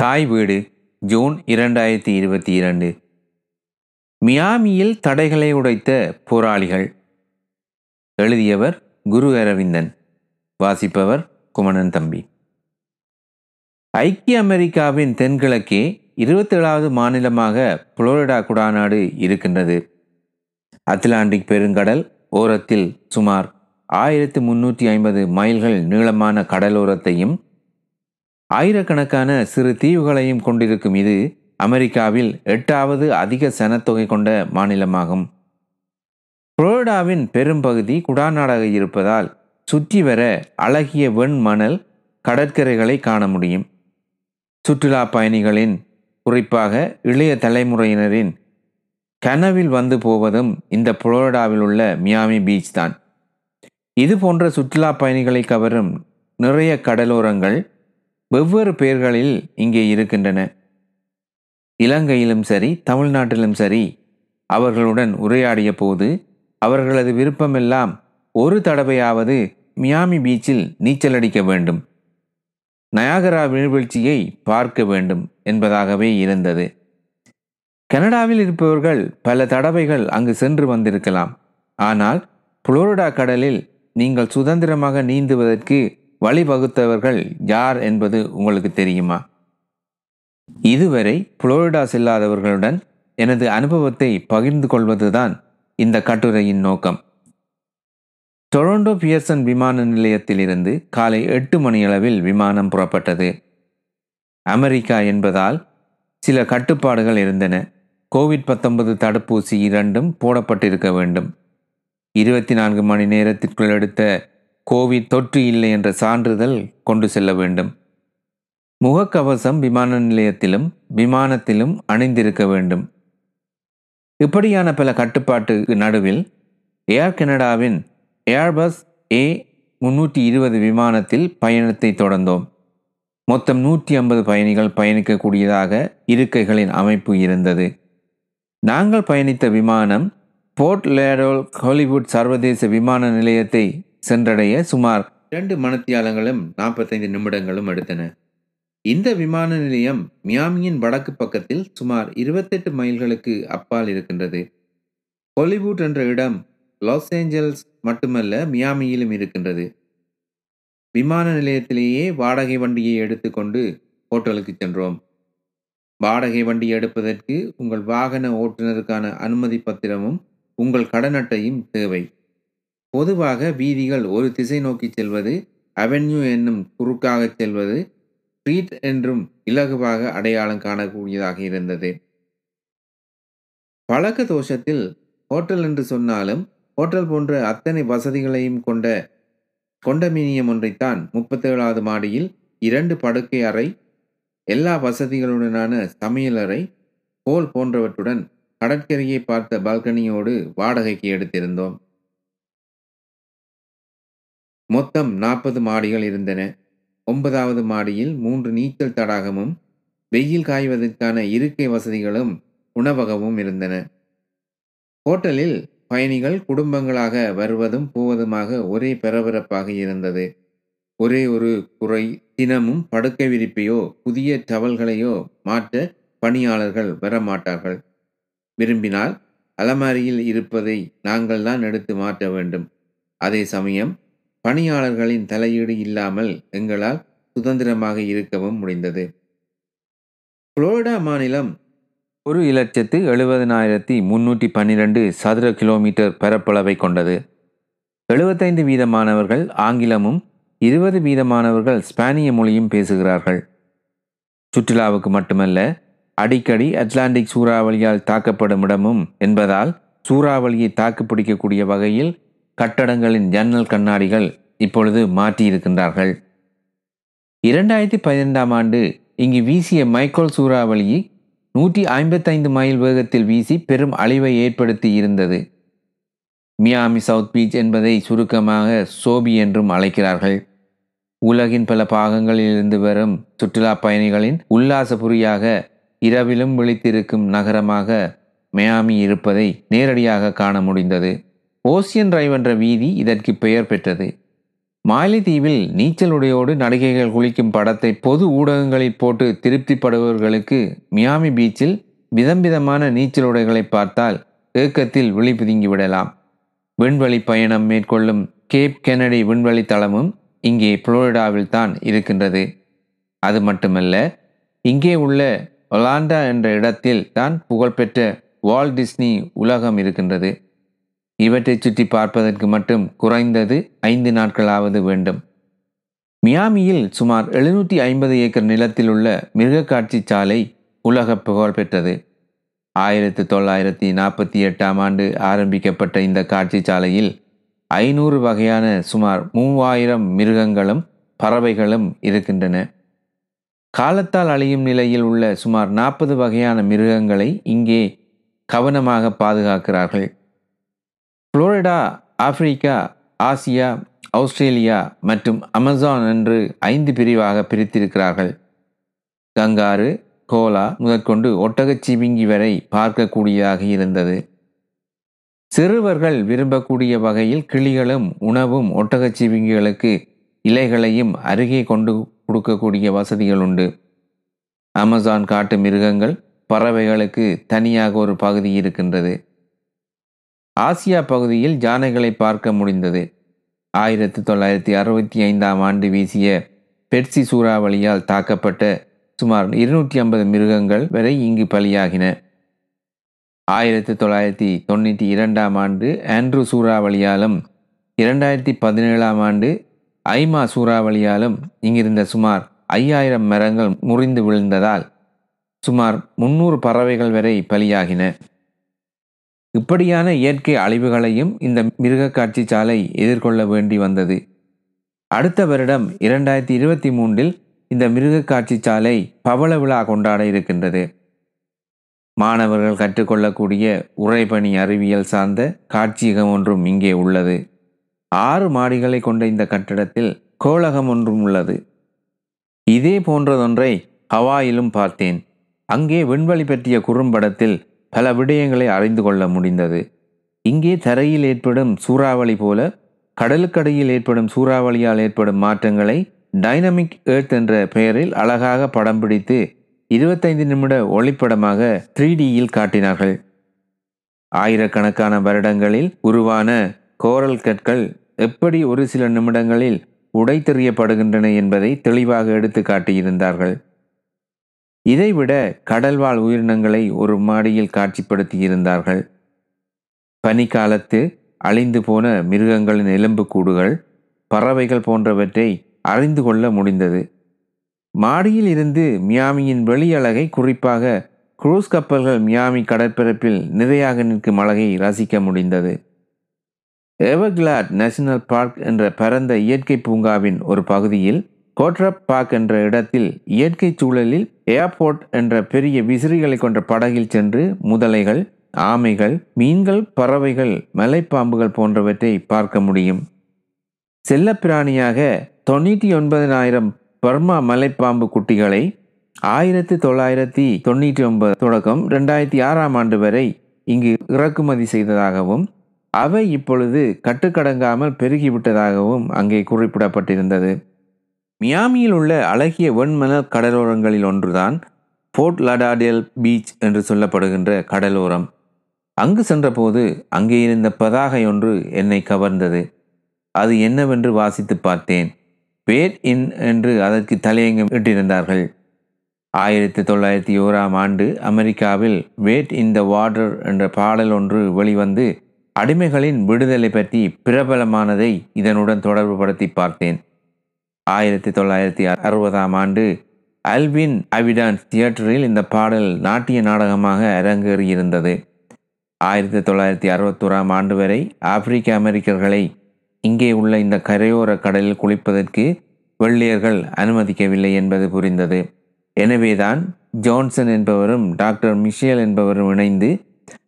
தாய் வீடு ஜூன் இரண்டாயிரத்தி இருபத்தி இரண்டு மியாமியில் தடைகளை உடைத்த போராளிகள். எழுதியவர் குரு அரவிந்தன் வாசிப்பவர் குமணன் தம்பி. ஐக்கிய அமெரிக்காவின் தென்கிழக்கே இருபத்தேழாவது மாநிலமாக புளோரிடா குடாநாடு இருக்கின்றது. அத்லாண்டிக் பெருங்கடல் ஓரத்தில் சுமார் ஆயிரத்து முன்னூற்றி ஐம்பது மைல்கள் நீளமான கடலோரத்தையும் ஆயிரக்கணக்கான சிறு தீவுகளையும் கொண்டிருக்கும் இது அமெரிக்காவில் எட்டாவது அதிக சனத்தொகை கொண்ட மாநிலமாகும். புளோரிடாவின் பெரும்பகுதி குடாநாடாக இருப்பதால் சுற்றி வர அழகிய வெண் மணல் கடற்கரைகளை காண முடியும். சுற்றுலா பயணிகளின் குறிப்பாக இளைய தலைமுறையினரின் கனவில் வந்து போவதும் இந்த புளோரிடாவில் உள்ள மியாமி பீச் தான். இது போன்ற சுற்றுலா பயணிகளை கவரும் நிறைய கடலோரங்கள் வெவ்வேறு பெயர்களில் இங்கே இருக்கின்றன. இலங்கையிலும் சரி தமிழ்நாட்டிலும் சரி அவர்களுடன் உரையாடிய போது அவர்களது விருப்பமெல்லாம் ஒரு தடவையாவது மியாமி பீச்சில் நீச்சல் அடிக்க வேண்டும். நயாகரா நீர்வீழ்ச்சியை பார்க்க வேண்டும் என்பதாகவே இருந்தது. கனடாவில் இருப்பவர்கள் பல தடவைகள் அங்கு சென்று வந்திருக்கலாம். ஆனால் புளோரிடா கடலில் நீங்கள் சுதந்திரமாக நீந்துவதற்கு வழிவகுத்தவர்கள் யார் என்பது உங்களுக்கு தெரியுமா? இதுவரை புளோரிடா செல்லாதவர்களுடன் எனது அனுபவத்தை பகிர்ந்து கொள்வதுதான் இந்த கட்டுரையின் நோக்கம். டொரண்டோ பியர்சன் விமான நிலையத்திலிருந்து காலை எட்டு மணியளவில் விமானம் புறப்பட்டது. அமெரிக்கா என்பதால் சில கட்டுப்பாடுகள் இருந்தன. கோவிட் பத்தொன்பது தடுப்பூசி இரண்டும் போடப்பட்டிருக்க வேண்டும். இருபத்தி நான்கு மணி நேரத்திற்குள் எடுத்த கோவிட் தொற்று இல்லை என்ற சான்றிதழ் கொண்டு செல்ல வேண்டும். முகக்கவசம் விமான நிலையத்திலும் விமானத்திலும் அணிந்திருக்க வேண்டும். இப்படியான பல கட்டுப்பாட்டுக்கு நடுவில் ஏர் கனடாவின் ஏர்பஸ் ஏ முன்னூற்றி இருபது விமானத்தில் பயணத்தை தொடர்ந்தோம். மொத்தம் நூற்றி ஐம்பது பயணிகள் பயணிக்கக்கூடியதாக இருக்கைகளின் அமைப்பு இருந்தது. நாங்கள் பயணித்த விமானம் போர்ட் லேடோல் ஹாலிவுட் சர்வதேச விமான நிலையத்தை சென்றடைய சுமார் இரண்டு மணத்தியாலங்களும் நாற்பத்தைந்து நிமிடங்களும் எடுத்தன. இந்த விமான நிலையம் மியாமியின் வடக்கு பக்கத்தில் சுமார் இருபத்தெட்டு மைல்களுக்கு அப்பால் இருக்கின்றது. ஹாலிவுட் என்ற இடம் லாஸ் ஏஞ்சல்ஸ் மட்டுமல்ல மியாமியிலும் இருக்கின்றது. விமான நிலையத்திலேயே வாடகை வண்டியை எடுத்துக்கொண்டு ஹோட்டலுக்கு சென்றோம். வாடகை வண்டி எடுப்பதற்கு உங்கள் வாகன ஓட்டுநருக்கான அனுமதி பத்திரமும் உங்கள் கடன் அட்டையும் தேவை. பொதுவாக வீதிகள் ஒரு திசை நோக்கி செல்வது அவென்யூ என்னும் குறுக்காக செல்வது ஸ்ட்ரீட் என்றும் இலகுவாக அடையாளம் காணக்கூடியதாக இருந்தது. பழக்க தோஷத்தில் ஹோட்டல் என்று சொன்னாலும் ஹோட்டல் போன்ற அத்தனை வசதிகளையும் கொண்ட கொண்டமினியம் ஒன்றைத்தான் முப்பத்தேழாவது மாடியில் இரண்டு படுக்கை அறை எல்லா வசதிகளுடனான சமையலறை ஹோல் போன்றவற்றுடன் கடற்கரையை பார்த்த பால்கனியோடு வாடகைக்கு எடுத்திருந்தோம். மொத்தம் நாற்பது மாடிகள் இருந்தன. ஒன்பதாவது மாடியில் மூன்று நீச்சல் தடாகமும் வெயில் காய்வதற்கான இருக்கை வசதிகளும் உணவகமும் இருந்தன. ஹோட்டலில் பயணிகள் குடும்பங்களாக வருவதும் போவதுமாக ஒரே பரபரப்பாக இருந்தது. ஒரே ஒரு குறை தினமும் படுக்கை விரிப்பையோ புதிய டவல்களையோ மாற்ற பணியாளர்கள் வரமாட்டார்கள். விரும்பினால் அலமாரியில் இருப்பதை நாங்கள்தான் எடுத்து மாற்ற வேண்டும். அதே சமயம் பணியாளர்களின் தலையீடு இல்லாமல் எங்களால் சுதந்திரமாக இருக்கவும் முடிந்தது. புளோரிடா மாநிலம் ஒரு இலட்சத்து எழுபதனாயிரத்தி முன்னூற்றி பன்னிரெண்டு சதுர கிலோமீட்டர் பரப்பளவை கொண்டது. எழுபத்தைந்து வீதமானவர்கள் ஆங்கிலமும் இருபது வீதமானவர்கள் ஸ்பானிய மொழியும் பேசுகிறார்கள். சுற்றுலாவுக்கு மட்டுமல்ல அடிக்கடி அட்லாண்டிக் சூறாவளியால் தாக்கப்படும் இடமும் என்பதால் சூறாவளியை தாக்குப்பிடிக்கக்கூடிய வகையில் கட்டடங்களின் ஜன்னல் கண்ணாடிகள் இப்பொழுது மாற்றியிருக்கின்றார்கள். இரண்டாயிரத்தி பதினைந்தாம் ஆண்டு இங்கு வீசிய மைக்கோல் சூறாவளி நூற்றி ஐம்பத்தைந்து மைல் வேகத்தில் வீசி பெரும் அழிவை ஏற்படுத்தி இருந்தது. மியாமி சவுத் பீச் என்பதை சுருக்கமாக சோபி என்றும் அழைக்கிறார்கள். உலகின் பல பாகங்களிலிருந்து வரும் சுற்றுலா பயணிகளின் உல்லாச புரியாக இரவிலும் விழித்திருக்கும் நகரமாக மியாமி இருப்பதை நேரடியாக காண முடிந்தது. ஓசியன் டிரைவ் என்ற வீதி இதற்கு பெயர் பெற்றது. மாலைதீவில் நீச்சல் உடையோடு நடிகைகள் குளிக்கும் படத்தை பொது ஊடகங்களில் போட்டு திருப்திப்படுபவர்களுக்கு மியாமி பீச்சில் விதம் விதமான நீச்சல் உடைகளை பார்த்தால் ஏக்கத்தில் விழிப்புதுங்கி விடலாம். விண்வெளி பயணம் மேற்கொள்ளும் கேப் கெனடி விண்வெளி தளமும் இங்கே புளோரிடாவில் தான் இருக்கின்றது. அது மட்டுமல்ல இங்கே உள்ள ஒலாண்டா என்ற இடத்தில் தான் புகழ்பெற்ற வால் டிஸ்னி உலகம் இருக்கின்றது. இவற்றை சுற்றி பார்ப்பதற்கு மட்டும் குறைந்தது ஐந்து நாட்களாவது வேண்டும். மியாமியில் சுமார் எழுநூற்றி ஐம்பது ஏக்கர் நிலத்தில் உள்ள மிருகக்காட்சி சாலை உலக புகழ் பெற்றது. ஆயிரத்தி தொள்ளாயிரத்தி நாற்பத்தி எட்டாம் ஆண்டு ஆரம்பிக்கப்பட்ட இந்த காட்சி சாலையில் ஐநூறு வகையான சுமார் மூவாயிரம் மிருகங்களும் பறவைகளும் இருக்கின்றன. காலத்தால் அழியும் நிலையில் உள்ள சுமார் நாற்பது வகையான மிருகங்களை இங்கே கவனமாக பாதுகாக்கிறார்கள். புளோரிடா ஆப்பிரிக்கா ஆசியா ஆஸ்திரேலியா மற்றும் அமேசான் என்று ஐந்து பிரிவாக பிரித்திருக்கிறார்கள். கங்காரு கோலா முதற்கொண்டு ஒட்டகச்சிவிங்கி வரை பார்க்கக்கூடியதாக இருந்தது. சிறுவர்கள் விரும்பக்கூடிய வகையில் கிளிகளும் உணவும் ஒட்டகச்சிவிங்கிகளுக்கு இலைகளையும் அருகே கொண்டு கொடுக்கக்கூடிய வசதிகள் உண்டு. அமேசான் காட்டு மிருகங்கள் பறவைகளுக்கு தனியாக ஒரு பகுதி இருக்கின்றது. ஆசியா பகுதியில் யானைகளை பார்க்க முடிந்தது. ஆயிரத்தி தொள்ளாயிரத்தி அறுபத்தி ஐந்தாம் ஆண்டு வீசிய பெட்சி சூறாவளியால் தாக்கப்பட்ட சுமார் இருநூற்றி ஐம்பது மிருகங்கள் வரை இங்கு பலியாகின. ஆயிரத்தி தொள்ளாயிரத்தி தொண்ணூற்றி இரண்டாம் ஆண்டு ஆண்ட்ரூ சூறாவளியாலும் இரண்டாயிரத்தி பதினேழாம் ஆண்டு ஐமா சூறாவளியாலும் இங்கிருந்த சுமார் ஐயாயிரம் மரங்கள் முறிந்து விழுந்ததால் சுமார் முன்னூறு பறவைகள் வரை பலியாகின. இப்படியான இயற்கை அழிவுகளையும் இந்த மிருக காட்சி சாலை எதிர்கொள்ள வேண்டி வந்தது. அடுத்த வருடம் இரண்டாயிரத்தி இருபத்தி மூன்றில் இந்த மிருக காட்சி சாலை பவள விழா கொண்டாட இருக்கின்றது. மாணவர்கள் கற்றுக்கொள்ளக்கூடிய உறைபனி அறிவியல் சார்ந்த காட்சியகம் ஒன்றும் இங்கே உள்ளது. ஆறு மாடிகளை கொண்ட இந்த கட்டடத்தில் கோலகம் ஒன்றும் உள்ளது. இதே போன்றதொன்றை ஹவாயிலும் பார்த்தேன். அங்கே விண்வெளி பற்றிய குறும்படத்தில் பல விடயங்களை அறிந்து கொள்ள முடிந்தது. இங்கே தரையில் ஏற்படும் சூறாவளி போல கடலுக்கடியில் ஏற்படும் சூறாவளியால் ஏற்படும் மாற்றங்களை டைனமிக் ஏர்த் என்ற பெயரில் அழகாக படம் பிடித்து இருபத்தைந்து நிமிட ஒளிப்படமாக த்ரீ டியில் காட்டினார்கள். ஆயிரக்கணக்கான வருடங்களில் உருவான கோரல் கற்கள் எப்படி ஒரு சில நிமிடங்களில் உடைத்தெறியப்படுகின்றன என்பதை தெளிவாக எடுத்து காட்டியிருந்தார்கள். இதைவிட கடல்வாழ் உயிரினங்களை ஒரு மாடியில் காட்சிப்படுத்தியிருந்தார்கள். பனிக்காலத்து அழிந்து போன மிருகங்களின் எலும்புக்கூடுகள் பறவைகள் போன்றவற்றை அறிந்து கொள்ள முடிந்தது. மாடியில் இருந்து மியாமியின் வெளியழகை குறிப்பாக குரூஸ் கப்பல்கள் மியாமி கடற்பரப்பில் நிறையாக நிற்கும் அழகை ரசிக்க முடிந்தது. எவர்கிளாட் நேஷனல் பார்க் என்ற பரந்த இயற்கை பூங்காவின் ஒரு பகுதியில் கோட்ரப் பார்க் என்ற இடத்தில் இயற்கை சூழலில் ஏர்போர்ட் என்ற பெரிய விசிறிகளை கொண்ட படகில் சென்று முதலைகள் ஆமைகள் மீன்கள் பறவைகள் மலைப்பாம்புகள் போன்றவற்றை பார்க்க முடியும். செல்லப்பிராணியாக தொண்ணூற்றி ஒன்பதினாயிரம் பர்மா மலைப்பாம்பு குட்டிகளை ஆயிரத்தி தொள்ளாயிரத்தி தொண்ணூற்றி ஒன்பது தொடக்கம் ரெண்டாயிரத்தி ஆறாம் ஆண்டு வரை இங்கு இறக்குமதி செய்ததாகவும் அவை இப்பொழுது கட்டுக்கடங்காமல் பெருகிவிட்டதாகவும் அங்கே குறிப்பிடப்பட்டிருந்தது. மியாமியில் உள்ள அழகிய வெண்மணல் கடலோரங்களில் ஒன்றுதான் ஃபோர்ட் லடாடேல் பீச் என்று சொல்லப்படுகின்ற கடலோரம். அங்கு சென்றபோது அங்கே இருந்த பதாகை ஒன்று என்னை கவர்ந்தது. அது என்னவென்று வாசித்து பார்த்தேன். வேட் இன் என்று அதற்கு தலையங்கம் இட்டிருந்தார்கள். ஆயிரத்தி தொள்ளாயிரத்தி ஓராம் ஆண்டு அமெரிக்காவில் வேட் இன் த வாட்டர் என்ற பாடல் ஒன்று வெளிவந்து அடிமைகளின் விடுதலை பற்றி பிரபலமானதை இதனுடன் தொடர்பு படுத்தி பார்த்தேன். ஆயிரத்தி தொள்ளாயிரத்தி அறுபதாம் ஆண்டு அல்வின் அவிடான்ஸ் தியேட்டரில் இந்த பாடல் நாட்டிய நாடகமாக அரங்கேறியிருந்தது. ஆயிரத்தி தொள்ளாயிரத்தி அறுபத்தோராம் ஆண்டு வரை ஆப்பிரிக்க அமெரிக்கர்களை இங்கே உள்ள இந்த கரையோர கடலில் குளிப்பதற்கு வெள்ளையர்கள் அனுமதிக்கவில்லை என்பது புரிந்தது. எனவேதான் ஜான்சன் என்பவரும் டாக்டர் மிஷேல் என்பவரும் இணைந்து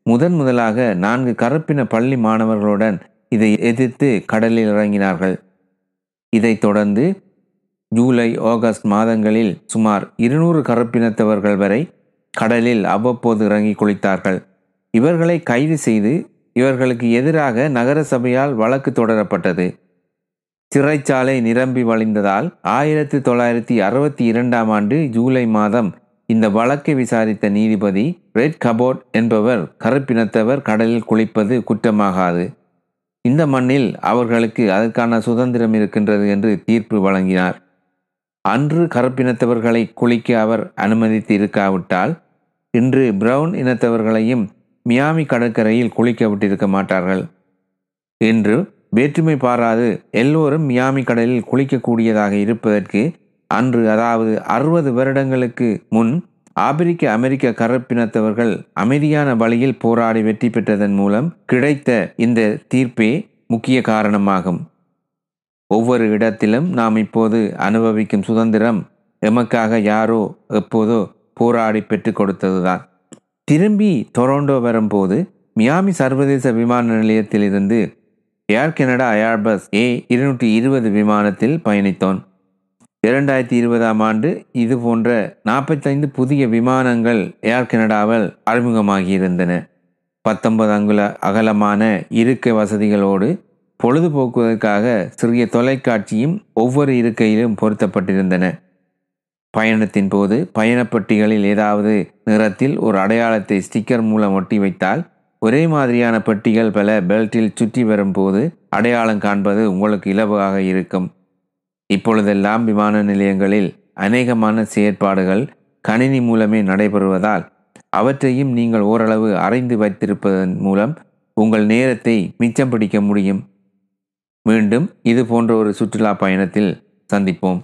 முதன் முதலாக நான்கு கருப்பின பள்ளி மாணவர்களுடன் இதை எதிர்த்து கடலில் இறங்கினார்கள். இதைத் தொடர்ந்து ஜூலை ஆகஸ்ட் மாதங்களில் சுமார் இருநூறு கருப்பினத்தவர்கள் வரை கடலில் அவ்வப்போது இறங்கி குளித்தார்கள். இவர்களை கைது செய்து இவர்களுக்கு எதிராக நகர சபையால் வழக்கு தொடரப்பட்டது. சிறைச்சாலை நிரம்பி வழிந்ததால் ஆயிரத்தி தொள்ளாயிரத்தி அறுபத்தி இரண்டாம் ஆண்டு ஜூலை மாதம் இந்த வழக்கை விசாரித்த நீதிபதி ரெட் கபோர்ட் என்பவர் கருப்பினத்தவர் கடலில் குளிப்பது குற்றமாகாது. இந்த மண்ணில் அவர்களுக்கு அதற்கான சுதந்திரம் இருக்கின்றது என்று தீர்ப்பு வழங்கினார். அன்று கருப்பினத்தவர்களை குளிக்க அவர் அனுமதித்து இருக்காவிட்டால் இன்று பிரவுன் இனத்தவர்களையும் மியாமி கடற்கரையில் குளிக்க விட்டிருக்க மாட்டார்கள். இன்று வேற்றுமை பாராது எல்லோரும் மியாமி கடலில் குளிக்கக்கூடியதாக இருப்பதற்கு அன்று அதாவது அறுபது வருடங்களுக்கு முன் ஆப்பிரிக்க அமெரிக்க கருப்பினத்தவர்கள் அமைதியான வழியில் போராடி வெற்றி பெற்றதன் மூலம் கிடைத்த இந்த தீர்ப்பே முக்கிய காரணமாகும். ஒவ்வொரு இடத்திலும் நாம் இப்போது அனுபவிக்கும் சுதந்திரம் எமக்காக யாரோ எப்போதோ போராடி பெற்றுக் கொடுத்ததுதான். திரும்பி டொரண்டோ வரும்போது மியாமி சர்வதேச விமான நிலையத்திலிருந்து ஏர் கனடா ஏர்பஸ் ஏ இருநூற்றி இருபது விமானத்தில் பயணித்தோன் இரண்டாயிரத்தி இருபதாம் ஆண்டு இது போன்ற நாற்பத்தைந்து புதிய விமானங்கள் ஏர் கனடாவில் அறிமுகமாகியிருந்தன. பத்தொன்பது அங்குல அகலமான இருக்கை வசதிகளோடு பொழுதுபோக்குவதற்காக சிறிய தொலைக்காட்சியும் ஒவ்வொரு இருக்கையிலும் பொருத்தப்பட்டிருந்தன. பயணத்தின் போது பயணப்பட்டிகளில் ஏதாவது நிறத்தில் ஒரு அடையாளத்தை ஸ்டிக்கர் மூலம் ஒட்டி வைத்தால் ஒரே மாதிரியான பெட்டிகள் பல பெல்ட்டில் சுற்றி வரும்போது அடையாளம் காண்பது உங்களுக்கு இலவாக இருக்கும். இப்பொழுதெல்லாம் விமான நிலையங்களில் அநேகமான செயற்பாடுகள் கணினி மூலமே நடைபெறுவதால் அவற்றையும் நீங்கள் ஓரளவு அறைந்து வைத்திருப்பதன் மூலம் உங்கள் நேரத்தை மிச்சம் பிடிக்க முடியும். மீண்டும் இது போன்ற ஒரு சுற்றுலா பயணத்தில் சந்திப்போம்.